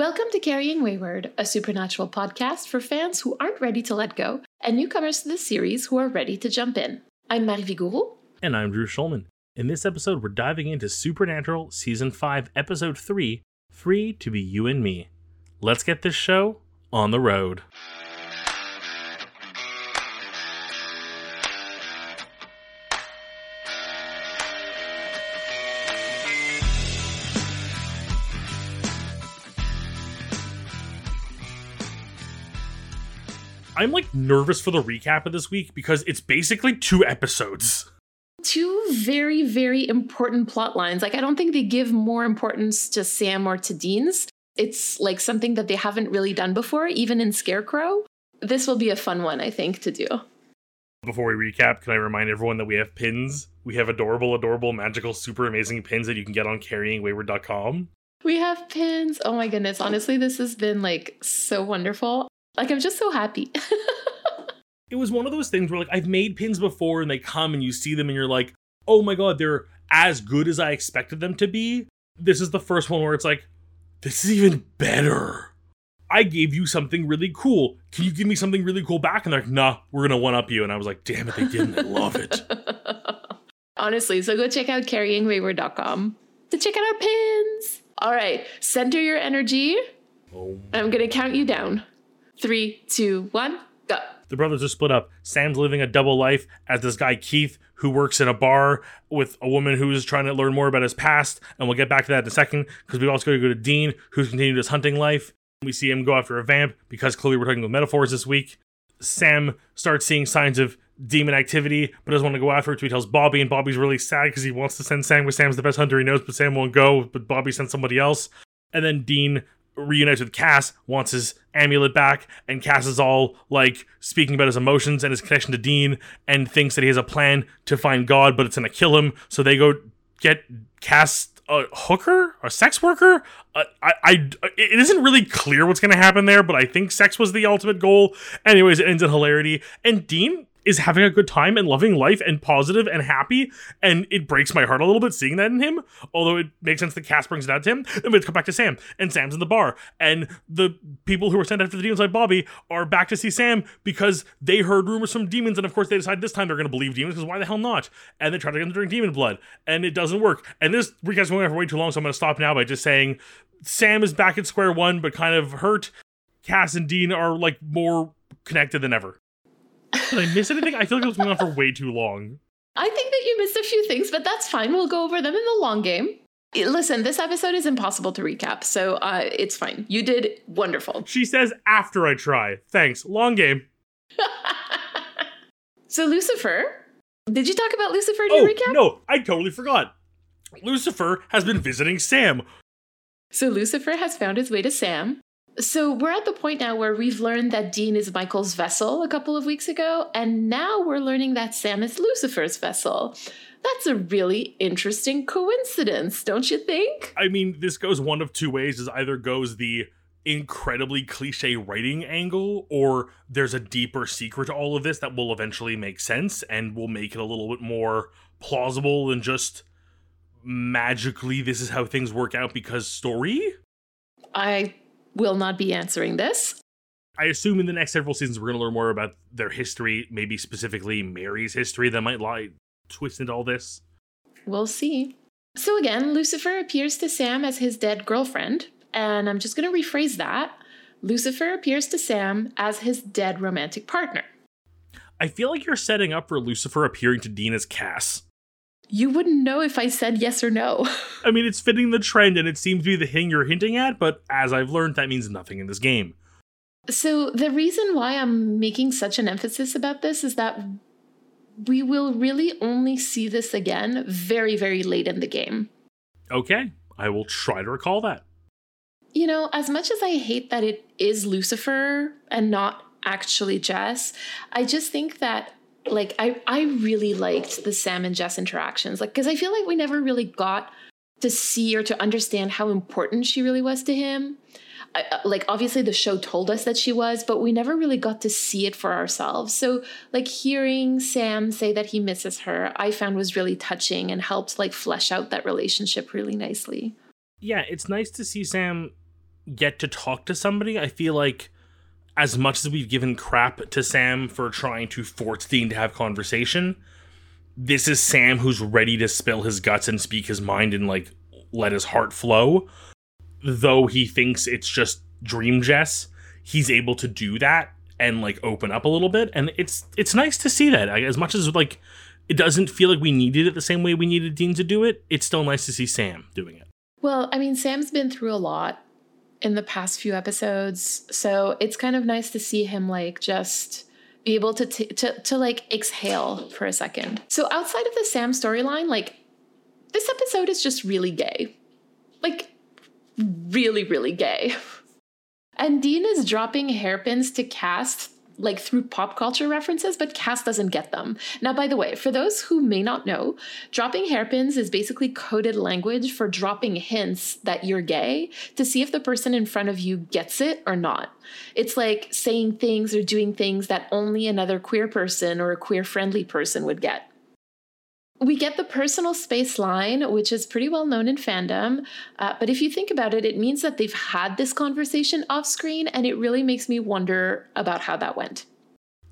Welcome to Carrying Wayward, a supernatural podcast for fans who aren't ready to let go and newcomers to the series who are ready to jump in. I'm Marie Vigourou. And I'm Drew Schulman. In this episode, we're diving into Supernatural Season 5, Episode 3 Free to Be You and Me. Let's get this show on the road. I'm like nervous for the recap of this week because it's basically two episodes. Two very, very important plot lines. Like, I don't think they give more importance to Sam or to Dean's. It's like something that they haven't really done before, even in Scarecrow. This will be a fun one, I think, to do. Before we recap, can I remind everyone that we have pins? We have adorable, adorable, magical, super amazing pins that you can get on carryingwayward.com. We have pins. Oh my goodness. Honestly, this has been like so wonderful. Like, I'm just so happy. it was one of those things where, like, I've made pins before and they come and you see them and you're like, oh my god, they're as good as I expected them to be. This is the first one where it's like, this is even better. I gave you something really cool. Can you give me something really cool back? And they're like, nah, we're gonna one up you. And I was like, damn it, they didn't. I love it. Honestly, so go check out carryingwayward.com to check out our pins. All right, center your energy. Oh. I'm gonna count you down. Three, two, one, go. The brothers are split up. Sam's living a double life as this guy Keith, who works in a bar with a woman who's trying to learn more about his past, and we'll get back to that in a second because we also to go to Dean, who's continued his hunting life. We see him go after a vamp because clearly we're talking with metaphors this week. Sam starts seeing signs of demon activity, but doesn't want to go after it. So he tells Bobby, and Bobby's really sad because he wants to send Sam, because Sam's the best hunter he knows, but Sam won't go. But Bobby sends somebody else. And then Dean reunites with Cass, wants his amulet back, and Cass is all like speaking about his emotions and his connection to Dean, and thinks that he has a plan to find God, but it's gonna kill him. So they go get Cass a hooker, a sex worker. Uh, I, I, it isn't really clear what's gonna happen there, but I think sex was the ultimate goal. Anyways, it ends in hilarity, and Dean is having a good time and loving life and positive and happy. And it breaks my heart a little bit seeing that in him. Although it makes sense that Cass brings it out to him. Then we come back to Sam. And Sam's in the bar. And the people who were sent after the demons like Bobby are back to see Sam because they heard rumors from demons. And of course, they decide this time they're going to believe demons because why the hell not? And they try to get them to drink demon blood. And it doesn't work. And this recap's going on for way too long. So I'm going to stop now by just saying Sam is back at square one, but kind of hurt. Cass and Dean are like more connected than ever. Did I miss anything? I feel like it was going on for way too long. I think that you missed a few things, but that's fine. We'll go over them in the long game. Listen, this episode is impossible to recap, so uh, it's fine. You did wonderful. She says after I try. Thanks. Long game. so Lucifer, did you talk about Lucifer in oh, your recap? No, I totally forgot. Lucifer has been visiting Sam. So Lucifer has found his way to Sam. So we're at the point now where we've learned that Dean is Michael's vessel a couple of weeks ago, and now we're learning that Sam is Lucifer's vessel. That's a really interesting coincidence, don't you think? I mean, this goes one of two ways. Is either goes the incredibly cliche writing angle, or there's a deeper secret to all of this that will eventually make sense and will make it a little bit more plausible than just magically this is how things work out because story. I will not be answering this. I assume in the next several seasons we're going to learn more about their history, maybe specifically Mary's history that might lie twist into all this. We'll see. So again, Lucifer appears to Sam as his dead girlfriend, and I'm just going to rephrase that. Lucifer appears to Sam as his dead romantic partner. I feel like you're setting up for Lucifer appearing to Dean as Cass. You wouldn't know if I said yes or no. I mean, it's fitting the trend and it seems to be the thing you're hinting at, but as I've learned, that means nothing in this game. So, the reason why I'm making such an emphasis about this is that we will really only see this again very, very late in the game. Okay, I will try to recall that. You know, as much as I hate that it is Lucifer and not actually Jess, I just think that like I I really liked the Sam and Jess interactions. Like because I feel like we never really got to see or to understand how important she really was to him. I, uh, like obviously the show told us that she was, but we never really got to see it for ourselves. So like hearing Sam say that he misses her, I found was really touching and helped like flesh out that relationship really nicely. Yeah, it's nice to see Sam get to talk to somebody, I feel like as much as we've given crap to Sam for trying to force Dean to have conversation, this is Sam who's ready to spill his guts and speak his mind and like let his heart flow. Though he thinks it's just dream Jess, he's able to do that and like open up a little bit and it's it's nice to see that. As much as like it doesn't feel like we needed it the same way we needed Dean to do it, it's still nice to see Sam doing it. Well, I mean, Sam's been through a lot in the past few episodes, so it's kind of nice to see him like just be able to t- to to like exhale for a second. So outside of the Sam storyline, like this episode is just really gay. Like really really gay. And Dean is dropping hairpins to Cass like through pop culture references, but Cass doesn't get them. Now, by the way, for those who may not know, dropping hairpins is basically coded language for dropping hints that you're gay to see if the person in front of you gets it or not. It's like saying things or doing things that only another queer person or a queer friendly person would get. We get the personal space line, which is pretty well known in fandom. Uh, but if you think about it, it means that they've had this conversation off screen, and it really makes me wonder about how that went.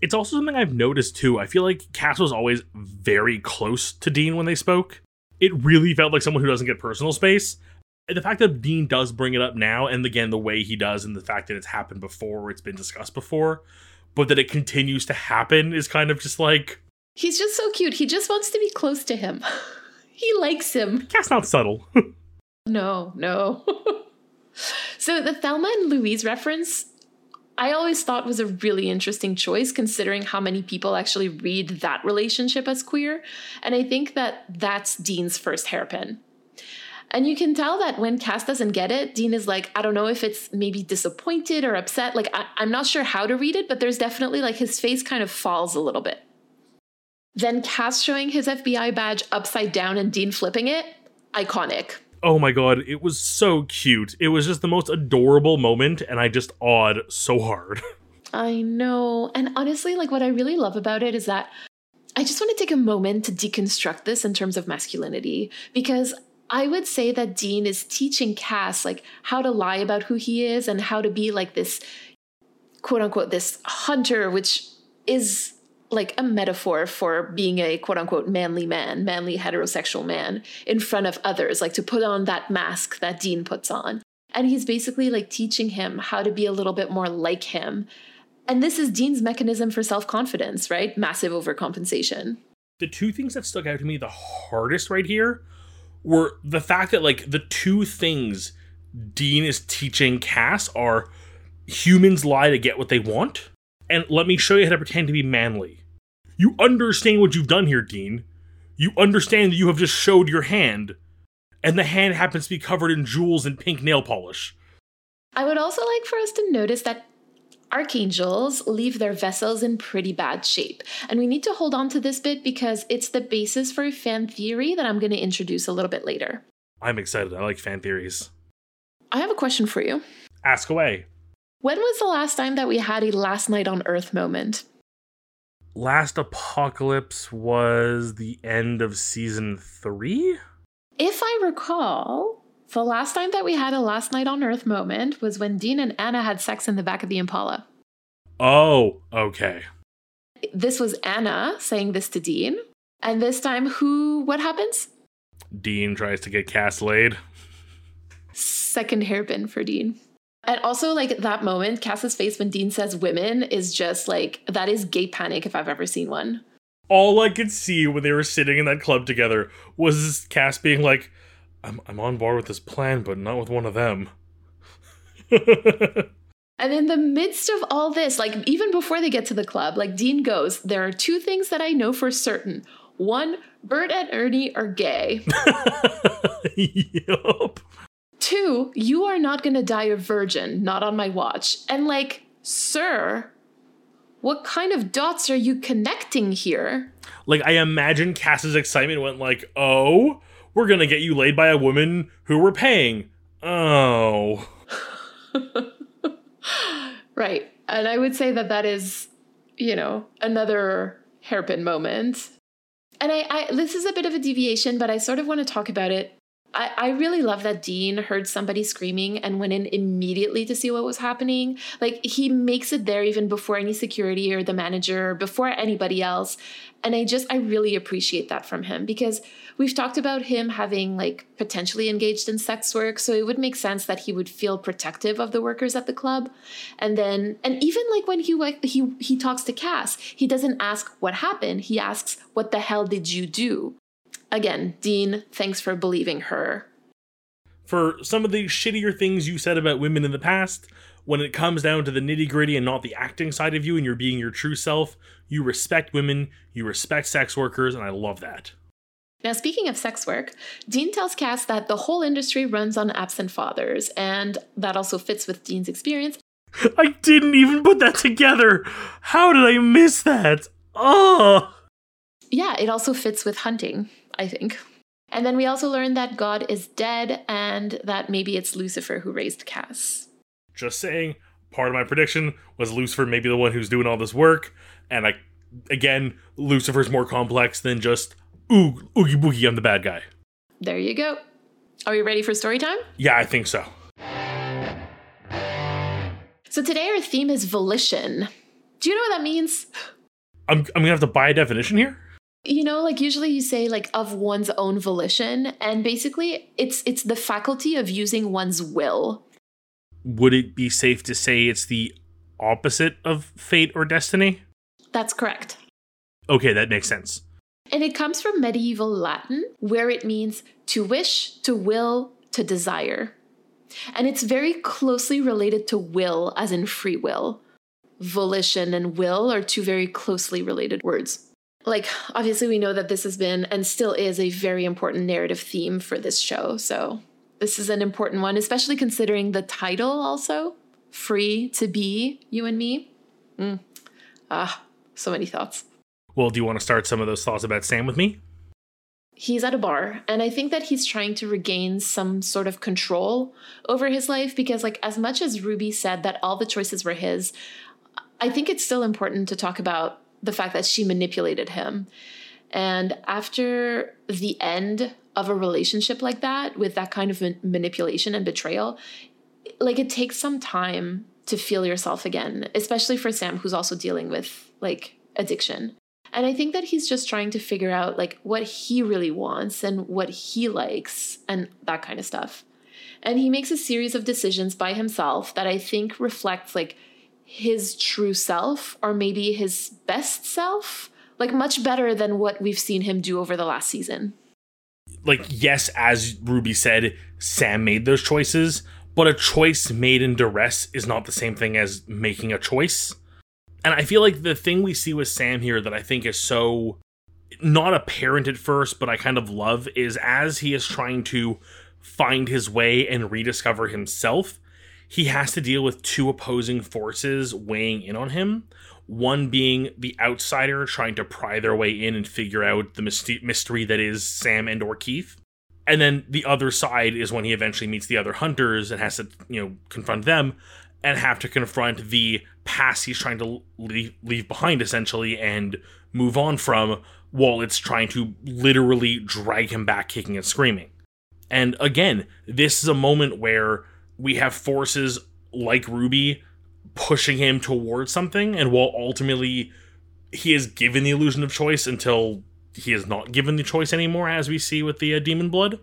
It's also something I've noticed too. I feel like Cass was always very close to Dean when they spoke. It really felt like someone who doesn't get personal space. And the fact that Dean does bring it up now, and again, the way he does, and the fact that it's happened before, it's been discussed before, but that it continues to happen is kind of just like, He's just so cute. He just wants to be close to him. he likes him. Cass not subtle. no, no. so the Thelma and Louise reference, I always thought was a really interesting choice considering how many people actually read that relationship as queer. And I think that that's Dean's first hairpin. And you can tell that when Cass doesn't get it, Dean is like, I don't know if it's maybe disappointed or upset. Like, I, am not sure how to read it, but there's definitely like his face kind of falls a little bit. Then Cass showing his FBI badge upside down and Dean flipping it, iconic. Oh my god, it was so cute. It was just the most adorable moment, and I just awed so hard. I know. And honestly, like what I really love about it is that I just want to take a moment to deconstruct this in terms of masculinity because I would say that Dean is teaching Cass like how to lie about who he is and how to be like this quote unquote this hunter which is like a metaphor for being a quote unquote manly man, manly heterosexual man in front of others, like to put on that mask that Dean puts on. And he's basically like teaching him how to be a little bit more like him. And this is Dean's mechanism for self confidence, right? Massive overcompensation. The two things that stuck out to me the hardest right here were the fact that, like, the two things Dean is teaching Cass are humans lie to get what they want and let me show you how to pretend to be manly. You understand what you've done here, Dean. You understand that you have just showed your hand, and the hand happens to be covered in jewels and pink nail polish. I would also like for us to notice that archangels leave their vessels in pretty bad shape. And we need to hold on to this bit because it's the basis for a fan theory that I'm going to introduce a little bit later. I'm excited. I like fan theories. I have a question for you. Ask away. When was the last time that we had a last night on Earth moment? Last apocalypse was the end of season three? If I recall, the last time that we had a last night on Earth moment was when Dean and Anna had sex in the back of the Impala. Oh, okay. This was Anna saying this to Dean. And this time, who, what happens? Dean tries to get Cass laid. Second hairpin for Dean. And also, like that moment, Cass's face when Dean says women is just like, that is gay panic if I've ever seen one. All I could see when they were sitting in that club together was Cass being like, I'm, I'm on board with this plan, but not with one of them. and in the midst of all this, like even before they get to the club, like Dean goes, There are two things that I know for certain. One, Bert and Ernie are gay. yup. Two, you are not going to die a virgin, not on my watch. And like, sir, what kind of dots are you connecting here? Like, I imagine Cass's excitement went like, oh, we're going to get you laid by a woman who we're paying. Oh. right. And I would say that that is, you know, another hairpin moment. And I, I, this is a bit of a deviation, but I sort of want to talk about it I, I really love that Dean heard somebody screaming and went in immediately to see what was happening. Like he makes it there even before any security or the manager, before anybody else. And I just, I really appreciate that from him because we've talked about him having like potentially engaged in sex work. So it would make sense that he would feel protective of the workers at the club. And then, and even like when he, like, he, he talks to Cass, he doesn't ask what happened. He asks, what the hell did you do? Again, Dean, thanks for believing her. For some of the shittier things you said about women in the past, when it comes down to the nitty gritty and not the acting side of you and you're being your true self, you respect women, you respect sex workers, and I love that. Now, speaking of sex work, Dean tells Cass that the whole industry runs on absent fathers, and that also fits with Dean's experience. I didn't even put that together! How did I miss that? Oh! Yeah, it also fits with hunting. I think. And then we also learned that God is dead and that maybe it's Lucifer who raised Cass. Just saying, part of my prediction was Lucifer maybe the one who's doing all this work. And I, again, Lucifer's more complex than just, ooh, oogie boogie, I'm the bad guy. There you go. Are we ready for story time? Yeah, I think so. So today our theme is volition. Do you know what that means? I'm, I'm gonna have to buy a definition here? You know like usually you say like of one's own volition and basically it's it's the faculty of using one's will. Would it be safe to say it's the opposite of fate or destiny? That's correct. Okay that makes sense. And it comes from medieval latin where it means to wish to will to desire. And it's very closely related to will as in free will. Volition and will are two very closely related words like obviously we know that this has been and still is a very important narrative theme for this show. So this is an important one especially considering the title also free to be you and me. Mm. ah so many thoughts. Well do you want to start some of those thoughts about sam with me? He's at a bar and i think that he's trying to regain some sort of control over his life because like as much as ruby said that all the choices were his i think it's still important to talk about the fact that she manipulated him. And after the end of a relationship like that, with that kind of manipulation and betrayal, like it takes some time to feel yourself again, especially for Sam, who's also dealing with like addiction. And I think that he's just trying to figure out like what he really wants and what he likes and that kind of stuff. And he makes a series of decisions by himself that I think reflects like his true self or maybe his best self like much better than what we've seen him do over the last season. Like yes as ruby said sam made those choices but a choice made in duress is not the same thing as making a choice. And i feel like the thing we see with sam here that i think is so not apparent at first but i kind of love is as he is trying to find his way and rediscover himself he has to deal with two opposing forces weighing in on him. One being the outsider trying to pry their way in and figure out the mystery that is Sam and or Keith. And then the other side is when he eventually meets the other hunters and has to, you know, confront them and have to confront the past he's trying to leave, leave behind essentially and move on from while it's trying to literally drag him back kicking and screaming. And again, this is a moment where we have forces like Ruby pushing him towards something, and while ultimately he is given the illusion of choice until he is not given the choice anymore, as we see with the uh, demon blood,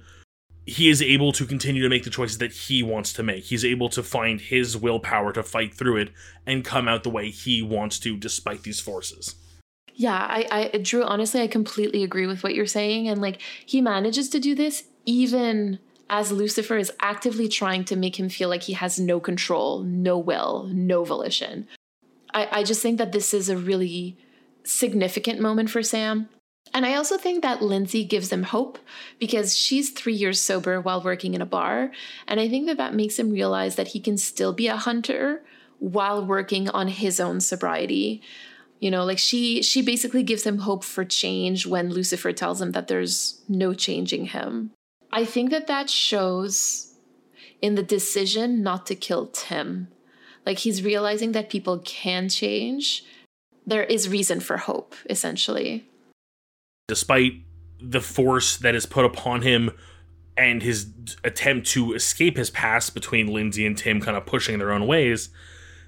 he is able to continue to make the choices that he wants to make. He's able to find his willpower to fight through it and come out the way he wants to, despite these forces. Yeah, I, I, Drew, honestly, I completely agree with what you're saying. And like, he manages to do this even as Lucifer is actively trying to make him feel like he has no control, no will, no volition. I, I just think that this is a really significant moment for Sam. And I also think that Lindsay gives him hope because she's three years sober while working in a bar. And I think that that makes him realize that he can still be a hunter while working on his own sobriety. You know, like she she basically gives him hope for change when Lucifer tells him that there's no changing him. I think that that shows in the decision not to kill Tim. Like he's realizing that people can change. There is reason for hope, essentially. Despite the force that is put upon him and his attempt to escape his past between Lindsay and Tim kind of pushing their own ways,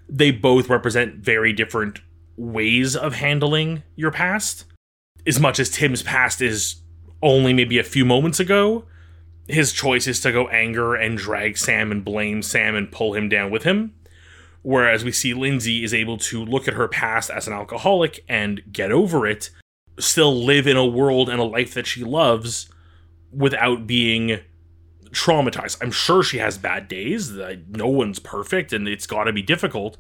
they both represent very different ways of handling your past. As much as Tim's past is only maybe a few moments ago, his choice is to go anger and drag Sam and blame Sam and pull him down with him. Whereas we see Lindsay is able to look at her past as an alcoholic and get over it, still live in a world and a life that she loves without being traumatized. I'm sure she has bad days. No one's perfect and it's got to be difficult.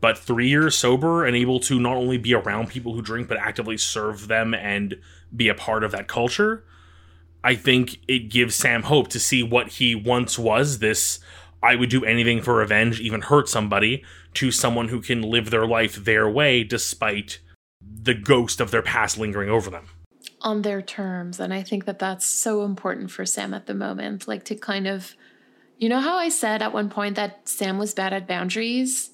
But three years sober and able to not only be around people who drink, but actively serve them and be a part of that culture, I think it gives Sam hope to see what he once was this I would do anything for revenge, even hurt somebody, to someone who can live their life their way despite the ghost of their past lingering over them. On their terms and i think that that's so important for sam at the moment like to kind of you know how i said at one point that sam was bad at boundaries?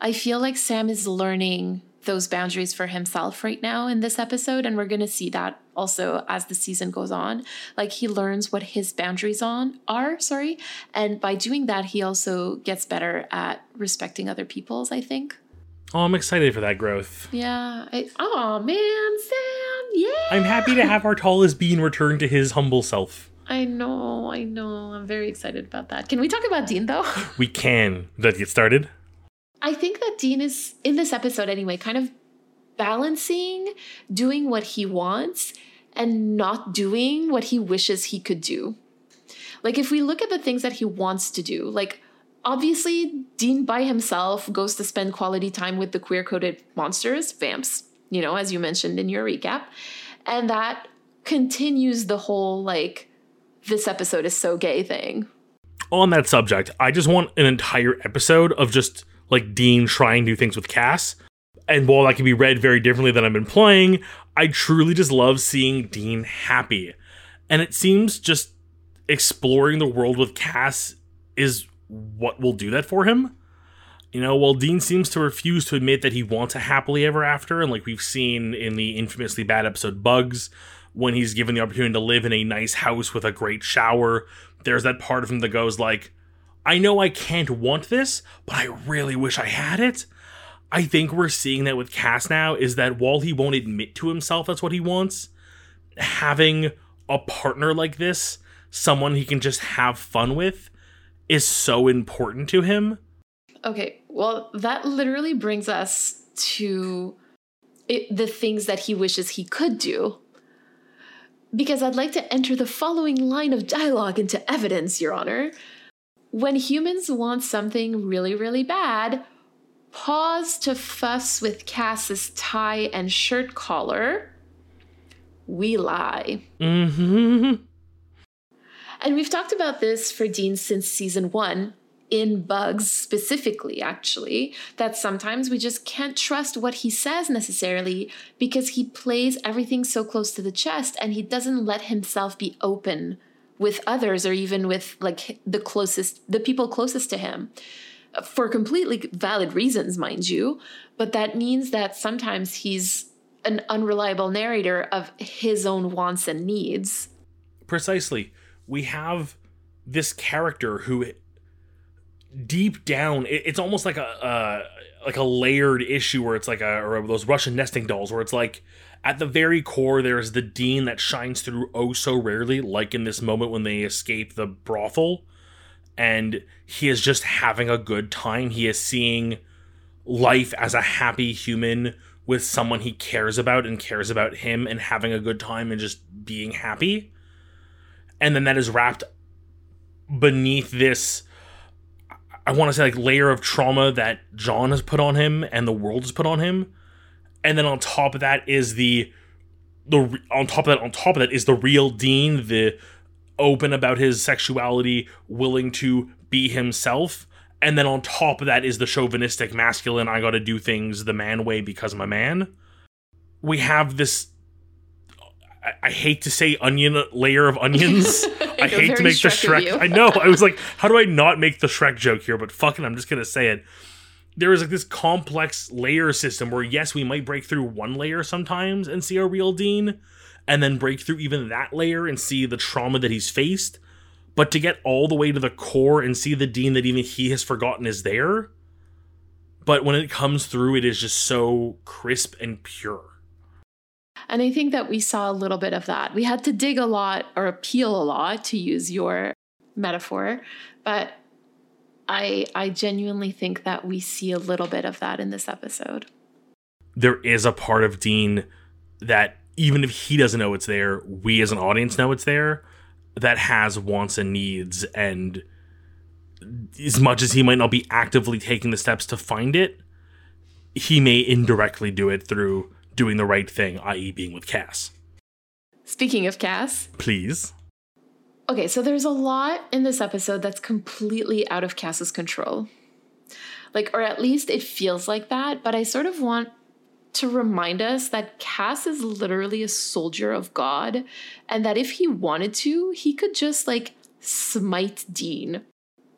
I feel like sam is learning those boundaries for himself right now in this episode and we're going to see that also as the season goes on like he learns what his boundaries on are sorry and by doing that he also gets better at respecting other people's i think oh i'm excited for that growth yeah oh man sam yeah i'm happy to have our tallest being return to his humble self I know, I know. I'm very excited about that. Can we talk about Dean though? We can. Let's get started. I think that Dean is, in this episode anyway, kind of balancing doing what he wants and not doing what he wishes he could do. Like, if we look at the things that he wants to do, like, obviously, Dean by himself goes to spend quality time with the queer coded monsters, vamps, you know, as you mentioned in your recap. And that continues the whole, like, this episode is so gay thing. On that subject, I just want an entire episode of just like Dean trying new things with Cass. And while that can be read very differently than I've been playing, I truly just love seeing Dean happy. And it seems just exploring the world with Cass is what will do that for him. You know, while Dean seems to refuse to admit that he wants a happily ever after, and like we've seen in the infamously bad episode Bugs, when he's given the opportunity to live in a nice house with a great shower, there's that part of him that goes like, I know I can't want this, but I really wish I had it. I think we're seeing that with Cass now is that while he won't admit to himself that's what he wants, having a partner like this, someone he can just have fun with, is so important to him. Okay, well, that literally brings us to it, the things that he wishes he could do. Because I'd like to enter the following line of dialogue into evidence, Your Honor. When humans want something really, really bad, pause to fuss with Cass's tie and shirt collar. We lie. Mm-hmm. And we've talked about this for Dean since season one, in Bugs specifically, actually, that sometimes we just can't trust what he says necessarily because he plays everything so close to the chest and he doesn't let himself be open with others or even with like the closest the people closest to him for completely valid reasons mind you. But that means that sometimes he's an unreliable narrator of his own wants and needs. Precisely. We have this character who deep down it's almost like a uh, like a layered issue where it's like a or those russian nesting dolls where it's like at the very core, there is the Dean that shines through oh so rarely, like in this moment when they escape the brothel. And he is just having a good time. He is seeing life as a happy human with someone he cares about and cares about him and having a good time and just being happy. And then that is wrapped beneath this I want to say like layer of trauma that John has put on him and the world has put on him and then on top of that is the the on top of that on top of that is the real Dean, the open about his sexuality, willing to be himself. And then on top of that is the chauvinistic masculine, I gotta do things the man way because I'm a man. We have this I, I hate to say onion layer of onions. I, hate to make the Shrek. I know. I was like, how do I not make the Shrek joke here? But fucking, I'm just gonna say it there is like this complex layer system where yes, we might break through one layer sometimes and see a real Dean, and then break through even that layer and see the trauma that he's faced. But to get all the way to the core and see the Dean that even he has forgotten is there, but when it comes through, it is just so crisp and pure. And I think that we saw a little bit of that. We had to dig a lot or appeal a lot, to use your metaphor, but I I genuinely think that we see a little bit of that in this episode. There is a part of Dean that even if he doesn't know it's there, we as an audience know it's there, that has wants and needs and as much as he might not be actively taking the steps to find it, he may indirectly do it through doing the right thing, i.e., being with Cass. Speaking of Cass, please. Okay, so there's a lot in this episode that's completely out of Cass's control. Like, or at least it feels like that, but I sort of want to remind us that Cass is literally a soldier of God, and that if he wanted to, he could just like smite Dean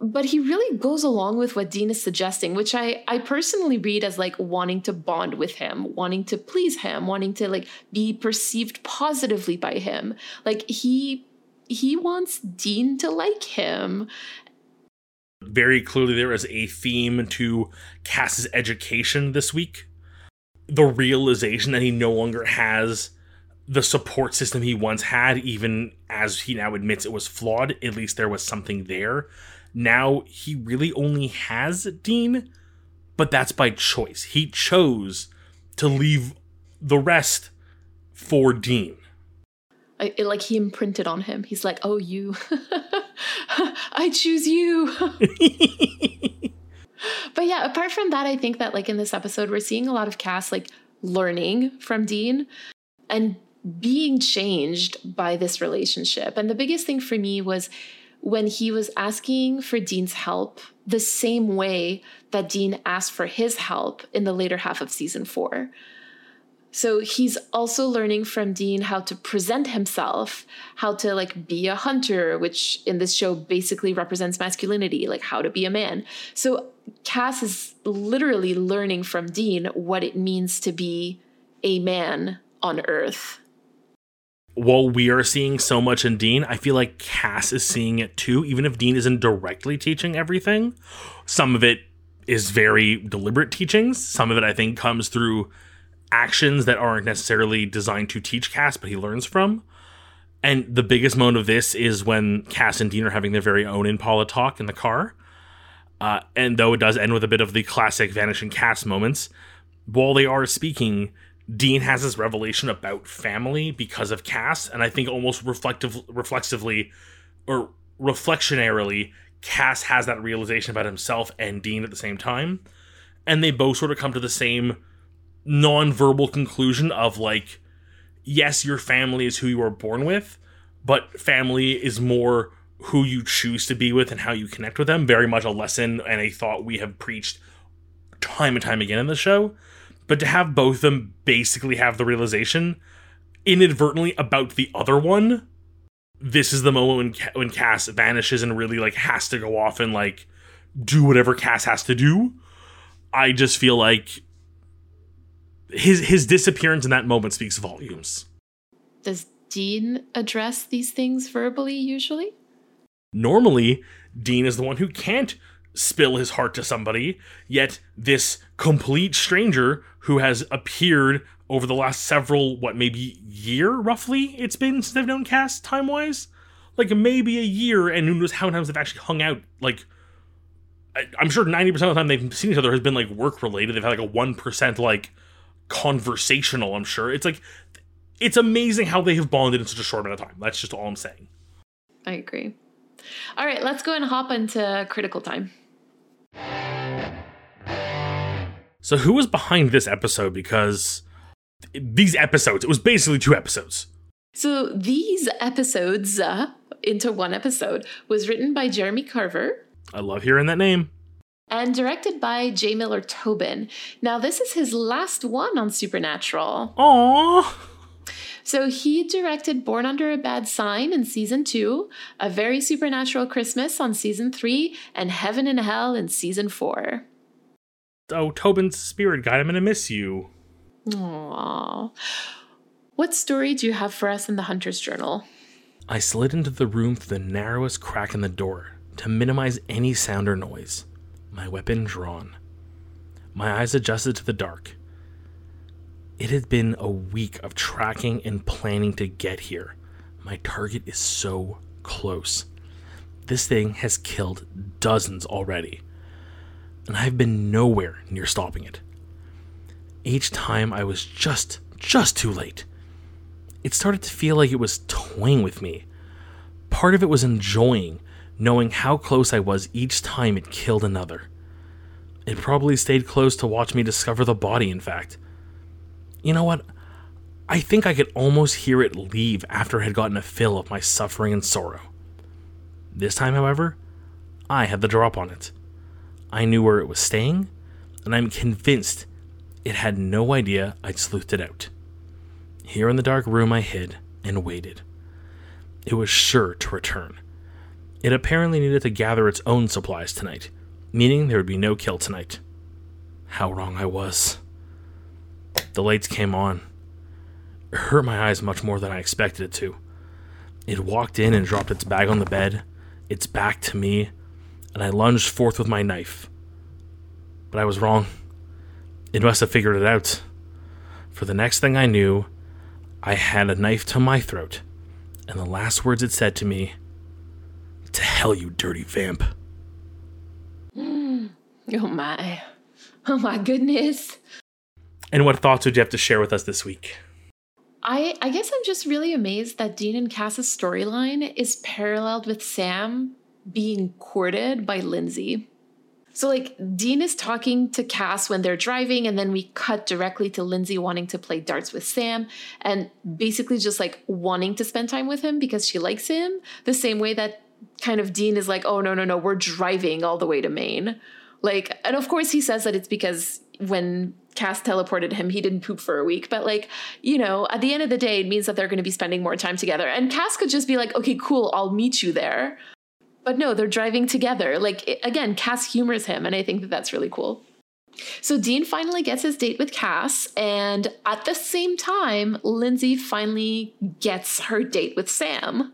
but he really goes along with what Dean is suggesting, which I, I personally read as like wanting to bond with him, wanting to please him, wanting to like be perceived positively by him. Like he he wants Dean to like him. Very clearly there is a theme to Cass's education this week. The realization that he no longer has the support system he once had, even as he now admits it was flawed, at least there was something there now he really only has Dean, but that's by choice. He chose to leave the rest for Dean. I, it, like he imprinted on him. He's like, "Oh, you, I choose you." but yeah, apart from that, I think that like in this episode, we're seeing a lot of Cass like learning from Dean and being changed by this relationship. And the biggest thing for me was when he was asking for Dean's help the same way that Dean asked for his help in the later half of season four. So he's also learning from Dean how to present himself, how to like be a hunter, which in this show basically represents masculinity, like how to be a man. So Cass is literally learning from Dean what it means to be a man on Earth while we are seeing so much in Dean, I feel like Cass is seeing it too, even if Dean isn't directly teaching everything. Some of it is very deliberate teachings. Some of it, I think, comes through actions that aren't necessarily designed to teach Cass, but he learns from. And the biggest moment of this is when Cass and Dean are having their very own Impala talk in the car. Uh, and though it does end with a bit of the classic vanishing Cass moments, while they are speaking, Dean has this revelation about family because of Cass, and I think almost reflective, reflexively, or reflectionarily, Cass has that realization about himself and Dean at the same time, and they both sort of come to the same non-verbal conclusion of like, yes, your family is who you were born with, but family is more who you choose to be with and how you connect with them. Very much a lesson and a thought we have preached time and time again in the show but to have both of them basically have the realization inadvertently about the other one, this is the moment when when Cass vanishes and really like has to go off and like do whatever Cass has to do. I just feel like his his disappearance in that moment speaks volumes. Does Dean address these things verbally usually? Normally, Dean is the one who can't spill his heart to somebody, yet this complete stranger who has appeared over the last several, what, maybe year roughly it's been since they've known Cass time wise? Like maybe a year, and who knows how many times they've actually hung out. Like, I'm sure 90% of the time they've seen each other has been like work related. They've had like a 1% like conversational, I'm sure. It's like, it's amazing how they have bonded in such a short amount of time. That's just all I'm saying. I agree. All right, let's go and hop into critical time. So who was behind this episode? Because these episodes, it was basically two episodes. So these episodes uh, into one episode was written by Jeremy Carver. I love hearing that name. And directed by J. Miller Tobin. Now, this is his last one on Supernatural. Aww. So he directed Born Under a Bad Sign in season two, A Very Supernatural Christmas on season three, and Heaven and Hell in season four. Oh, Tobin's spirit guide, I'm gonna miss you. Aww. What story do you have for us in the Hunter's Journal? I slid into the room through the narrowest crack in the door to minimize any sound or noise, my weapon drawn. My eyes adjusted to the dark. It had been a week of tracking and planning to get here. My target is so close. This thing has killed dozens already, and I've been nowhere near stopping it. Each time I was just, just too late it started to feel like it was toying with me. Part of it was enjoying knowing how close I was each time it killed another. It probably stayed close to watch me discover the body, in fact. You know what? I think I could almost hear it leave after it had gotten a fill of my suffering and sorrow. This time, however, I had the drop on it. I knew where it was staying, and I'm convinced it had no idea I'd sleuthed it out. Here in the dark room, I hid and waited. It was sure to return. It apparently needed to gather its own supplies tonight, meaning there would be no kill tonight. How wrong I was. The lights came on. It hurt my eyes much more than I expected it to. It walked in and dropped its bag on the bed, its back to me, and I lunged forth with my knife. But I was wrong. It must have figured it out. For the next thing I knew, I had a knife to my throat, and the last words it said to me, To hell, you dirty vamp. Mm. Oh my. Oh my goodness. And what thoughts would you have to share with us this week? I, I guess I'm just really amazed that Dean and Cass's storyline is paralleled with Sam being courted by Lindsay. So like Dean is talking to Cass when they're driving, and then we cut directly to Lindsay wanting to play darts with Sam and basically just like wanting to spend time with him because she likes him, the same way that kind of Dean is like, oh no, no, no, we're driving all the way to Maine. Like, and of course he says that it's because when Cass teleported him, he didn't poop for a week. But like, you know, at the end of the day, it means that they're going to be spending more time together. And Cass could just be like, okay, cool, I'll meet you there. But no, they're driving together. Like, again, Cass humors him, and I think that that's really cool. So Dean finally gets his date with Cass, and at the same time, Lindsay finally gets her date with Sam.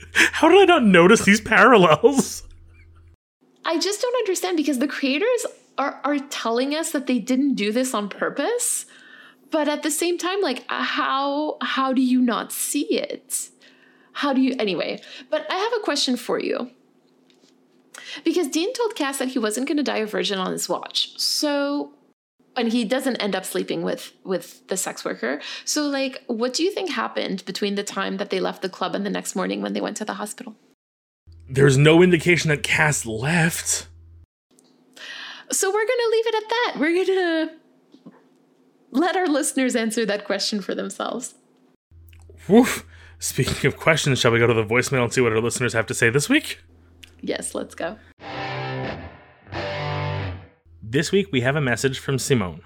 How did I not notice these parallels? I just don't understand because the creators are, are telling us that they didn't do this on purpose, but at the same time, like uh, how how do you not see it? How do you, anyway? But I have a question for you. Because Dean told Cass that he wasn't going to die a virgin on his watch. So, and he doesn't end up sleeping with with the sex worker. So, like, what do you think happened between the time that they left the club and the next morning when they went to the hospital? There's no indication that Cass left. So we're going to leave it at that. We're going to let our listeners answer that question for themselves. Woof. Speaking of questions, shall we go to the voicemail and see what our listeners have to say this week? Yes, let's go. This week we have a message from Simone.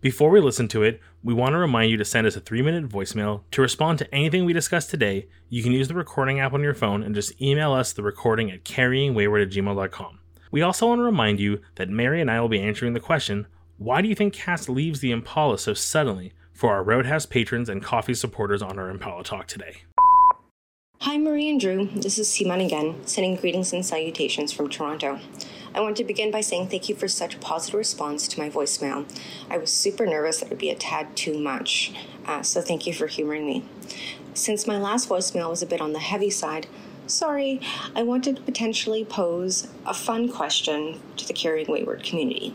Before we listen to it, we want to remind you to send us a three minute voicemail. To respond to anything we discussed today, you can use the recording app on your phone and just email us the recording at carryingwayward at gmail.com. We also want to remind you that Mary and I will be answering the question why do you think Cass leaves the Impala so suddenly for our Roadhouse patrons and coffee supporters on our Impala Talk today. Hi, Marie and Drew. This is Simon again, sending greetings and salutations from Toronto. I want to begin by saying thank you for such a positive response to my voicemail. I was super nervous that it would be a tad too much, uh, so thank you for humoring me. Since my last voicemail was a bit on the heavy side, sorry, I wanted to potentially pose a fun question to the Carrying Wayward community.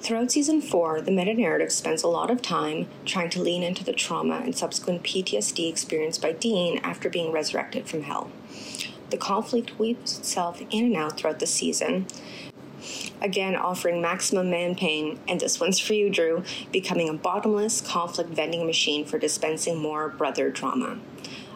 Throughout season four, the meta narrative spends a lot of time trying to lean into the trauma and subsequent PTSD experienced by Dean after being resurrected from hell. The conflict weaves itself in and out throughout the season, again offering maximum man pain, and this one's for you, Drew, becoming a bottomless conflict vending machine for dispensing more brother drama.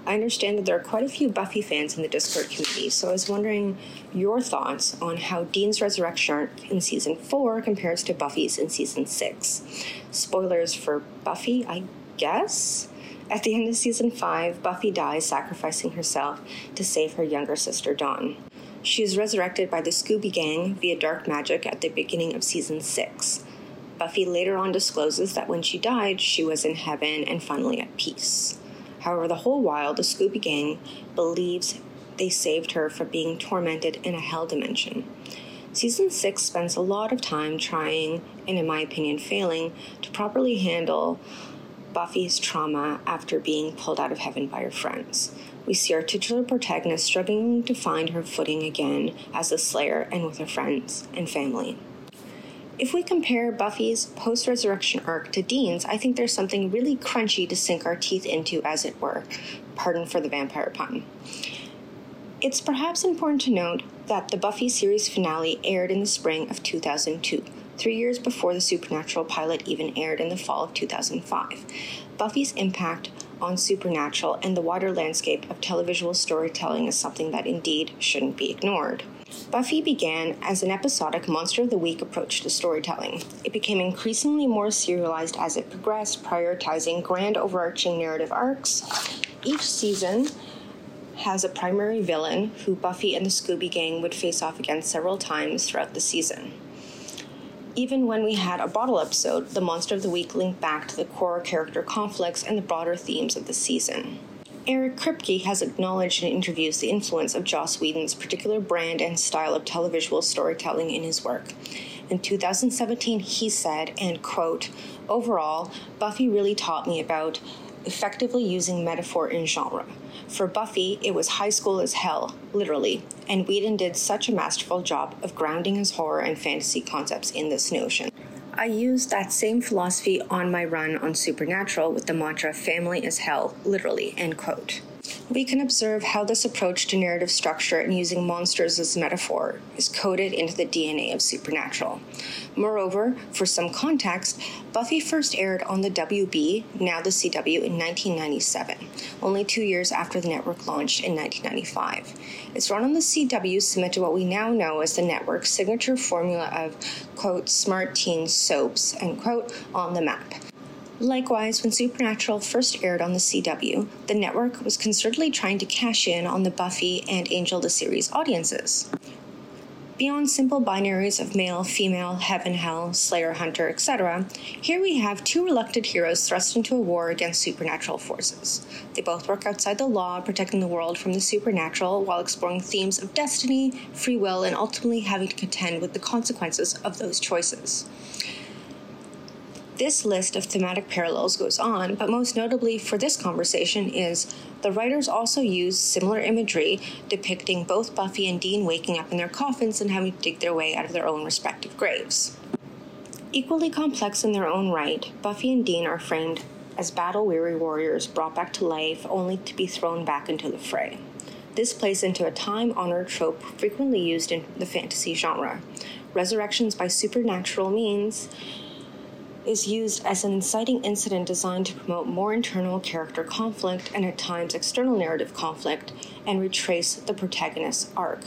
I understand that there are quite a few Buffy fans in the Discord community, so I was wondering your thoughts on how Dean's resurrection arc in season 4 compares to Buffy's in season 6. Spoilers for Buffy, I guess? At the end of season 5, Buffy dies sacrificing herself to save her younger sister Dawn. She is resurrected by the Scooby Gang via dark magic at the beginning of season 6. Buffy later on discloses that when she died, she was in heaven and finally at peace. However, the whole while, the Scooby Gang believes they saved her from being tormented in a hell dimension. Season 6 spends a lot of time trying, and in my opinion, failing, to properly handle Buffy's trauma after being pulled out of heaven by her friends. We see our titular protagonist struggling to find her footing again as a Slayer and with her friends and family. If we compare Buffy's post resurrection arc to Dean's, I think there's something really crunchy to sink our teeth into, as it were. Pardon for the vampire pun. It's perhaps important to note that the Buffy series finale aired in the spring of 2002, three years before the Supernatural pilot even aired in the fall of 2005. Buffy's impact on Supernatural and the wider landscape of televisual storytelling is something that indeed shouldn't be ignored. Buffy began as an episodic Monster of the Week approach to storytelling. It became increasingly more serialized as it progressed, prioritizing grand overarching narrative arcs. Each season has a primary villain who Buffy and the Scooby Gang would face off against several times throughout the season. Even when we had a bottle episode, the Monster of the Week linked back to the core character conflicts and the broader themes of the season. Eric Kripke has acknowledged in interviews the influence of Joss Whedon's particular brand and style of televisual storytelling in his work. In 2017, he said, and quote, Overall, Buffy really taught me about effectively using metaphor in genre. For Buffy, it was high school as hell, literally, and Whedon did such a masterful job of grounding his horror and fantasy concepts in this notion. I used that same philosophy on my run on Supernatural with the mantra family is hell, literally, end quote. We can observe how this approach to narrative structure and using monsters as metaphor is coded into the DNA of Supernatural. Moreover, for some context, Buffy first aired on the WB, now the CW, in 1997, only two years after the network launched in 1995. Its run on the CW cemented to what we now know as the network's signature formula of, quote, smart teen soaps, end quote, on the map. Likewise, when Supernatural first aired on the CW, the network was concertedly trying to cash in on the Buffy and Angel the series audiences. Beyond simple binaries of male, female, heaven, hell, slayer, hunter, etc., here we have two reluctant heroes thrust into a war against supernatural forces. They both work outside the law, protecting the world from the supernatural while exploring themes of destiny, free will, and ultimately having to contend with the consequences of those choices. This list of thematic parallels goes on, but most notably for this conversation is the writers also use similar imagery depicting both Buffy and Dean waking up in their coffins and having to dig their way out of their own respective graves. Equally complex in their own right, Buffy and Dean are framed as battle weary warriors brought back to life only to be thrown back into the fray. This plays into a time honored trope frequently used in the fantasy genre. Resurrections by supernatural means is used as an inciting incident designed to promote more internal character conflict and at times external narrative conflict and retrace the protagonist's arc.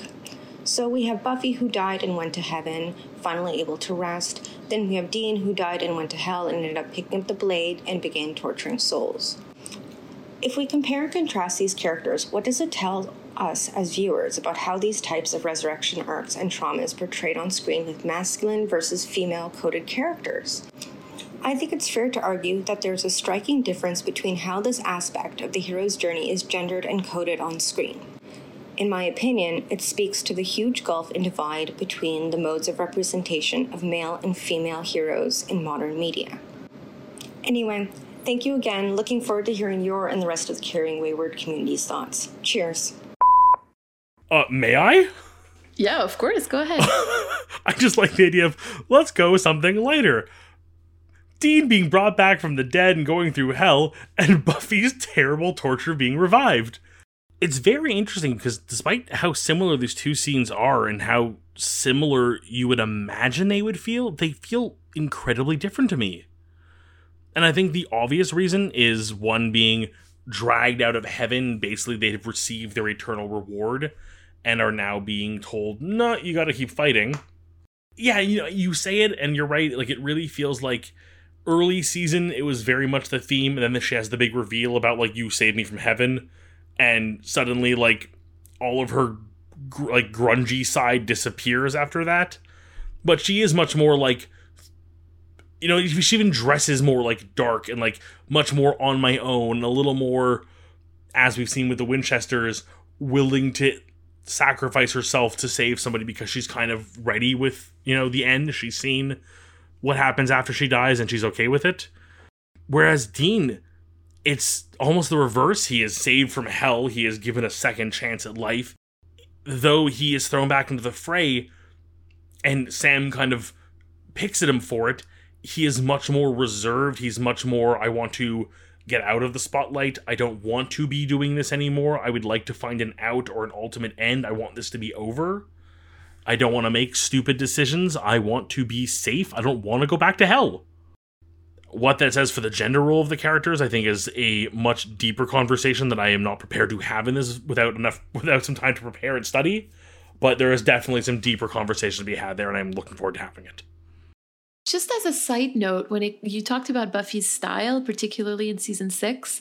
So we have Buffy who died and went to heaven, finally able to rest. Then we have Dean who died and went to hell and ended up picking up the blade and began torturing souls. If we compare and contrast these characters, what does it tell us as viewers about how these types of resurrection arcs and trauma is portrayed on screen with masculine versus female coded characters? I think it's fair to argue that there's a striking difference between how this aspect of the hero's journey is gendered and coded on screen. In my opinion, it speaks to the huge gulf and divide between the modes of representation of male and female heroes in modern media. Anyway, thank you again. Looking forward to hearing your and the rest of the Carrying Wayward community's thoughts. Cheers. Uh, may I? Yeah, of course. Go ahead. I just like the idea of let's go with something lighter. Dean being brought back from the dead and going through hell, and Buffy's terrible torture being revived. It's very interesting because despite how similar these two scenes are and how similar you would imagine they would feel, they feel incredibly different to me. And I think the obvious reason is one being dragged out of heaven, basically they've received their eternal reward and are now being told, "No, you got to keep fighting." Yeah, you know, you say it and you're right, like it really feels like early season it was very much the theme and then she has the big reveal about like you saved me from heaven and suddenly like all of her gr- like grungy side disappears after that but she is much more like you know she even dresses more like dark and like much more on my own a little more as we've seen with the Winchesters, willing to sacrifice herself to save somebody because she's kind of ready with, you know, the end. She's seen what happens after she dies and she's okay with it. Whereas Dean, it's almost the reverse. He is saved from hell, he is given a second chance at life. Though he is thrown back into the fray, and Sam kind of picks at him for it, he is much more reserved. He's much more, I want to get out of the spotlight. I don't want to be doing this anymore. I would like to find an out or an ultimate end. I want this to be over. I don't want to make stupid decisions. I want to be safe. I don't want to go back to hell. What that says for the gender role of the characters, I think, is a much deeper conversation that I am not prepared to have in this without enough without some time to prepare and study. But there is definitely some deeper conversation to be had there, and I'm looking forward to having it. Just as a side note, when it, you talked about Buffy's style, particularly in season six,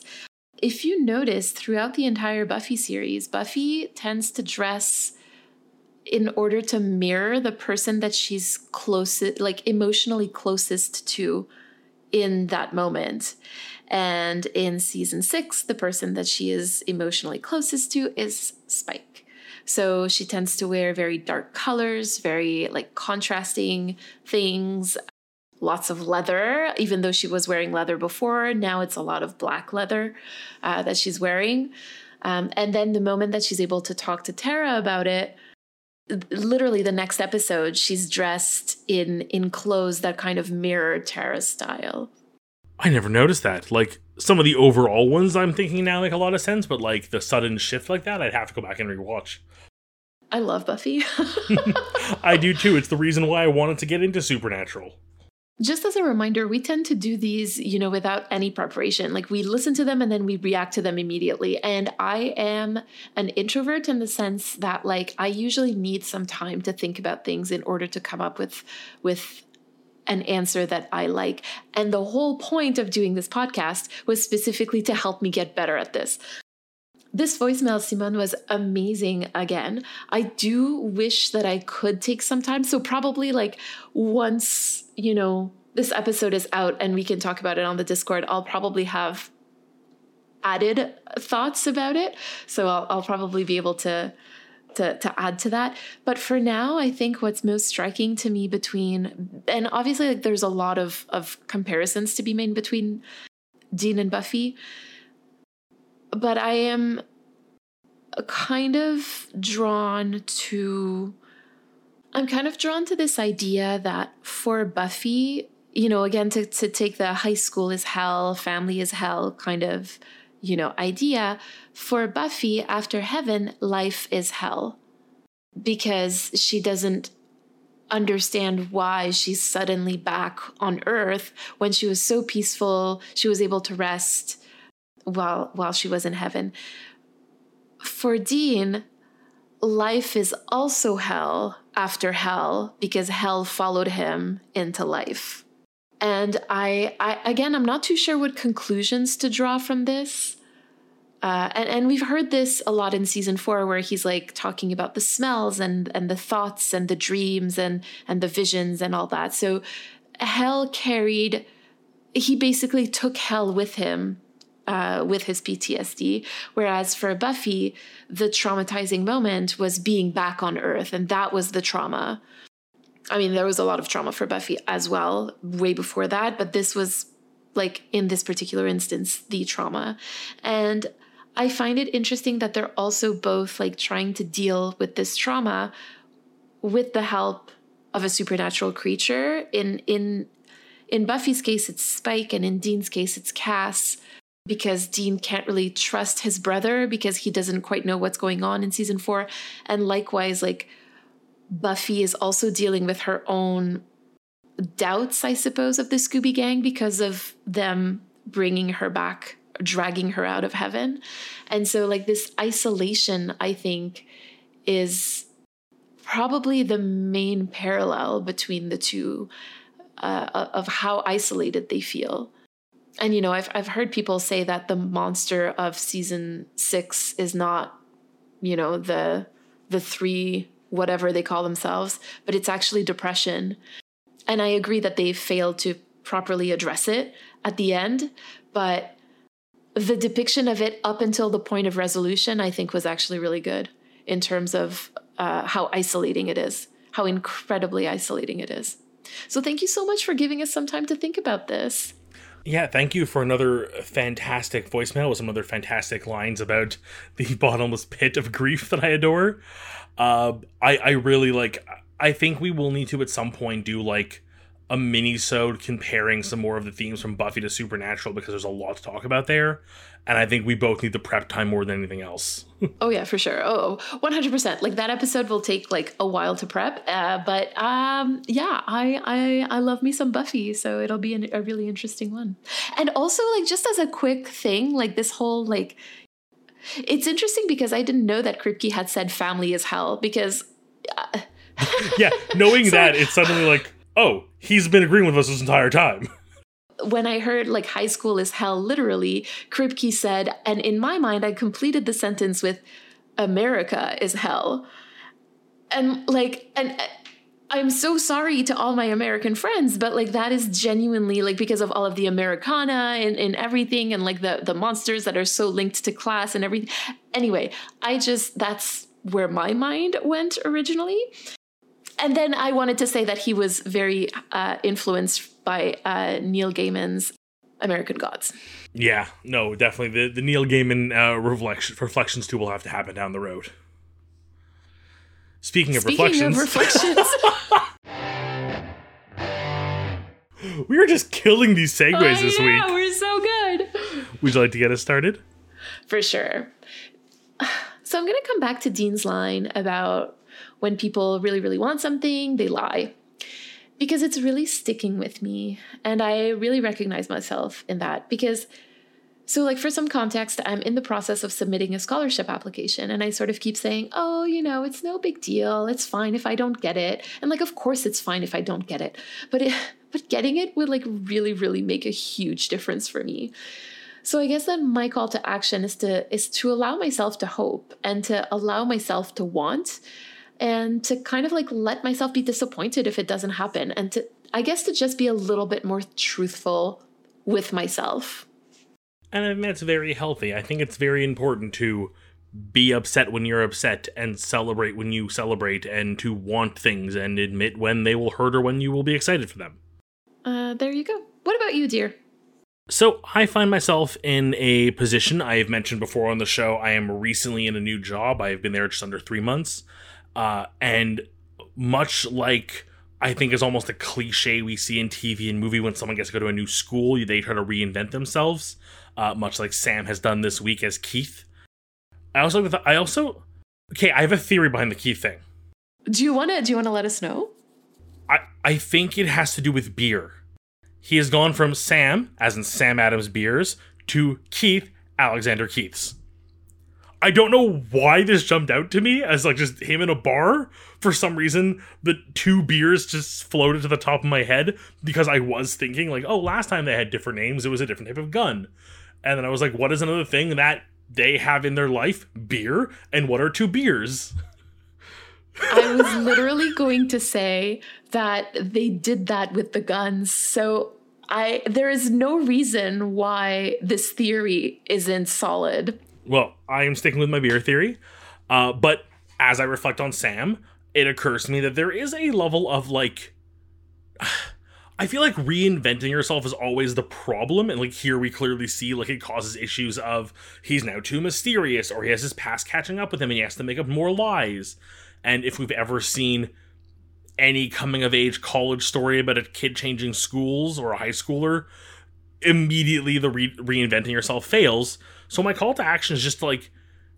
if you notice throughout the entire Buffy series, Buffy tends to dress in order to mirror the person that she's closest, like emotionally closest to in that moment. And in season six, the person that she is emotionally closest to is Spike. So she tends to wear very dark colors, very like contrasting things lots of leather, even though she was wearing leather before. Now it's a lot of black leather uh, that she's wearing. Um, and then the moment that she's able to talk to Tara about it, literally the next episode, she's dressed in in clothes that kind of mirror Tara's style. I never noticed that. Like some of the overall ones, I'm thinking now make a lot of sense, but like the sudden shift like that, I'd have to go back and rewatch. I love Buffy. I do too. It's the reason why I wanted to get into Supernatural just as a reminder, we tend to do these, you know, without any preparation. Like we listen to them and then we react to them immediately. And I am an introvert in the sense that like I usually need some time to think about things in order to come up with with an answer that I like. And the whole point of doing this podcast was specifically to help me get better at this. This voicemail, Simon, was amazing again. I do wish that I could take some time. So, probably like once, you know, this episode is out and we can talk about it on the Discord, I'll probably have added thoughts about it. So, I'll, I'll probably be able to. To, to add to that but for now i think what's most striking to me between and obviously like there's a lot of of comparisons to be made between dean and buffy but I am kind of drawn to I'm kind of drawn to this idea that for Buffy, you know, again to to take the high school is hell, family is hell kind of, you know, idea, for Buffy after heaven, life is hell. Because she doesn't understand why she's suddenly back on earth when she was so peaceful, she was able to rest while while she was in heaven. For Dean, life is also hell after hell because hell followed him into life. And I, I again, I'm not too sure what conclusions to draw from this. Uh, and, and we've heard this a lot in season four, where he's like talking about the smells and and the thoughts and the dreams and and the visions and all that. So hell carried. He basically took hell with him uh, with his PTSD. Whereas for Buffy, the traumatizing moment was being back on Earth, and that was the trauma. I mean, there was a lot of trauma for Buffy as well, way before that, but this was like in this particular instance, the trauma. And I find it interesting that they're also both like trying to deal with this trauma with the help of a supernatural creature. In in in Buffy's case, it's Spike, and in Dean's case, it's Cass because Dean can't really trust his brother because he doesn't quite know what's going on in season four. And likewise, like Buffy is also dealing with her own doubts, I suppose, of the Scooby Gang because of them bringing her back, dragging her out of heaven. And so, like, this isolation, I think, is probably the main parallel between the two uh, of how isolated they feel and you know I've I've heard people say that the monster of season 6 is not you know the the three whatever they call themselves but it's actually depression and I agree that they failed to properly address it at the end but the depiction of it up until the point of resolution, I think, was actually really good in terms of uh, how isolating it is, how incredibly isolating it is. So, thank you so much for giving us some time to think about this. Yeah, thank you for another fantastic voicemail with some other fantastic lines about the bottomless pit of grief that I adore. Uh, I I really like. I think we will need to at some point do like a mini-sode comparing some more of the themes from Buffy to Supernatural because there's a lot to talk about there. And I think we both need the prep time more than anything else. oh yeah, for sure. Oh, 100%. Like that episode will take like a while to prep. Uh, but um, yeah, I, I, I love me some Buffy. So it'll be an, a really interesting one. And also like just as a quick thing, like this whole like, it's interesting because I didn't know that Kripke had said family is hell because... Uh, yeah, knowing so, that, it's suddenly like, oh, he's been agreeing with us this entire time. When I heard like high school is hell, literally, Kripke said, and in my mind, I completed the sentence with America is hell. And like, and uh, I'm so sorry to all my American friends, but like that is genuinely like because of all of the Americana and, and everything and like the the monsters that are so linked to class and everything. Anyway, I just that's where my mind went originally and then I wanted to say that he was very uh, influenced by uh, Neil Gaiman's American Gods. Yeah, no, definitely the the Neil Gaiman uh, reflection, reflections too will have to happen down the road. Speaking of Speaking reflections, of reflections. we are just killing these segues this week. We're so good. Would you like to get us started? For sure. So I'm going to come back to Dean's line about when people really, really want something, they lie. Because it's really sticking with me. And I really recognize myself in that. Because, so, like, for some context, I'm in the process of submitting a scholarship application. And I sort of keep saying, oh, you know, it's no big deal. It's fine if I don't get it. And, like, of course, it's fine if I don't get it. But, it, but getting it would, like, really, really make a huge difference for me. So I guess that my call to action is to is to allow myself to hope and to allow myself to want and to kind of like let myself be disappointed if it doesn't happen and to I guess to just be a little bit more truthful with myself. And I think that's very healthy. I think it's very important to be upset when you're upset and celebrate when you celebrate and to want things and admit when they will hurt or when you will be excited for them. Uh, there you go. What about you, dear? So, I find myself in a position I have mentioned before on the show. I am recently in a new job. I have been there just under three months. Uh, and much like I think is almost a cliche we see in TV and movie when someone gets to go to a new school, they try to reinvent themselves, uh, much like Sam has done this week as Keith. I also, I also, okay, I have a theory behind the Keith thing. Do you want to? Do you want to let us know? I I think it has to do with beer. He has gone from Sam, as in Sam Adams beers, to Keith Alexander Keiths. I don't know why this jumped out to me as like just him in a bar. For some reason, the two beers just floated to the top of my head because I was thinking like, oh, last time they had different names, it was a different type of gun. And then I was like, what is another thing that they have in their life? Beer. And what are two beers? I was literally going to say that they did that with the guns. So I there is no reason why this theory isn't solid well, I am sticking with my beer theory. Uh, but as I reflect on Sam, it occurs to me that there is a level of like. I feel like reinventing yourself is always the problem, and like here we clearly see like it causes issues of he's now too mysterious, or he has his past catching up with him, and he has to make up more lies. And if we've ever seen any coming of age college story about a kid changing schools or a high schooler, immediately the re- reinventing yourself fails. So my call to action is just like,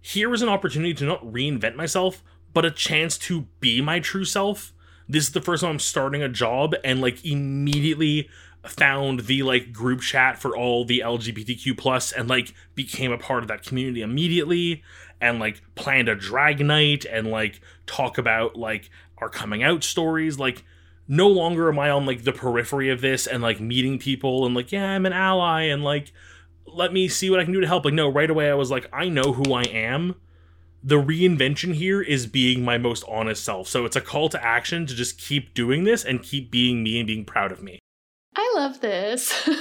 here is an opportunity to not reinvent myself, but a chance to be my true self. This is the first time I'm starting a job and like immediately found the like group chat for all the LGBTQ plus and like became a part of that community immediately and like planned a drag night and like talk about like our coming out stories like no longer am I on like the periphery of this and like meeting people and like yeah I'm an ally and like let me see what I can do to help. Like, no, right away I was like, I know who I am. The reinvention here is being my most honest self. So it's a call to action to just keep doing this and keep being me and being proud of me. I love this.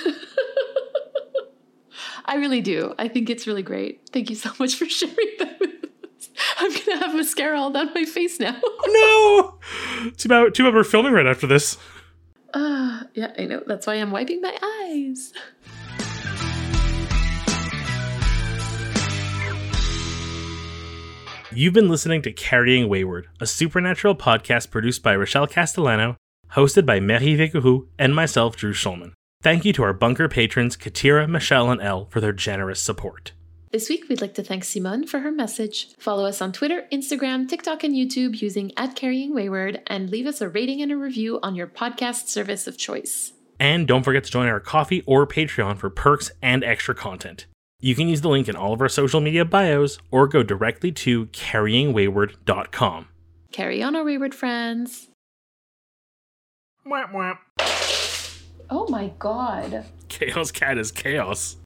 I really do. I think it's really great. Thank you so much for sharing that with us. I'm gonna have mascara all down my face now. Oh no! Too bad, too bad we're filming right after this. Uh, yeah, I know. That's why I'm wiping my eyes. You've been listening to Carrying Wayward, a supernatural podcast produced by Rochelle Castellano, hosted by Mary Vécourou, and myself, Drew Schulman. Thank you to our bunker patrons, Katira, Michelle, and Elle, for their generous support. This week, we'd like to thank Simone for her message. Follow us on Twitter, Instagram, TikTok, and YouTube using at Carrying Wayward, and leave us a rating and a review on your podcast service of choice. And don't forget to join our Ko-fi or Patreon for perks and extra content. You can use the link in all of our social media bios or go directly to carryingwayward.com. Carry on, our wayward friends. Mwah, mwah. Oh my god. Chaos Cat is chaos.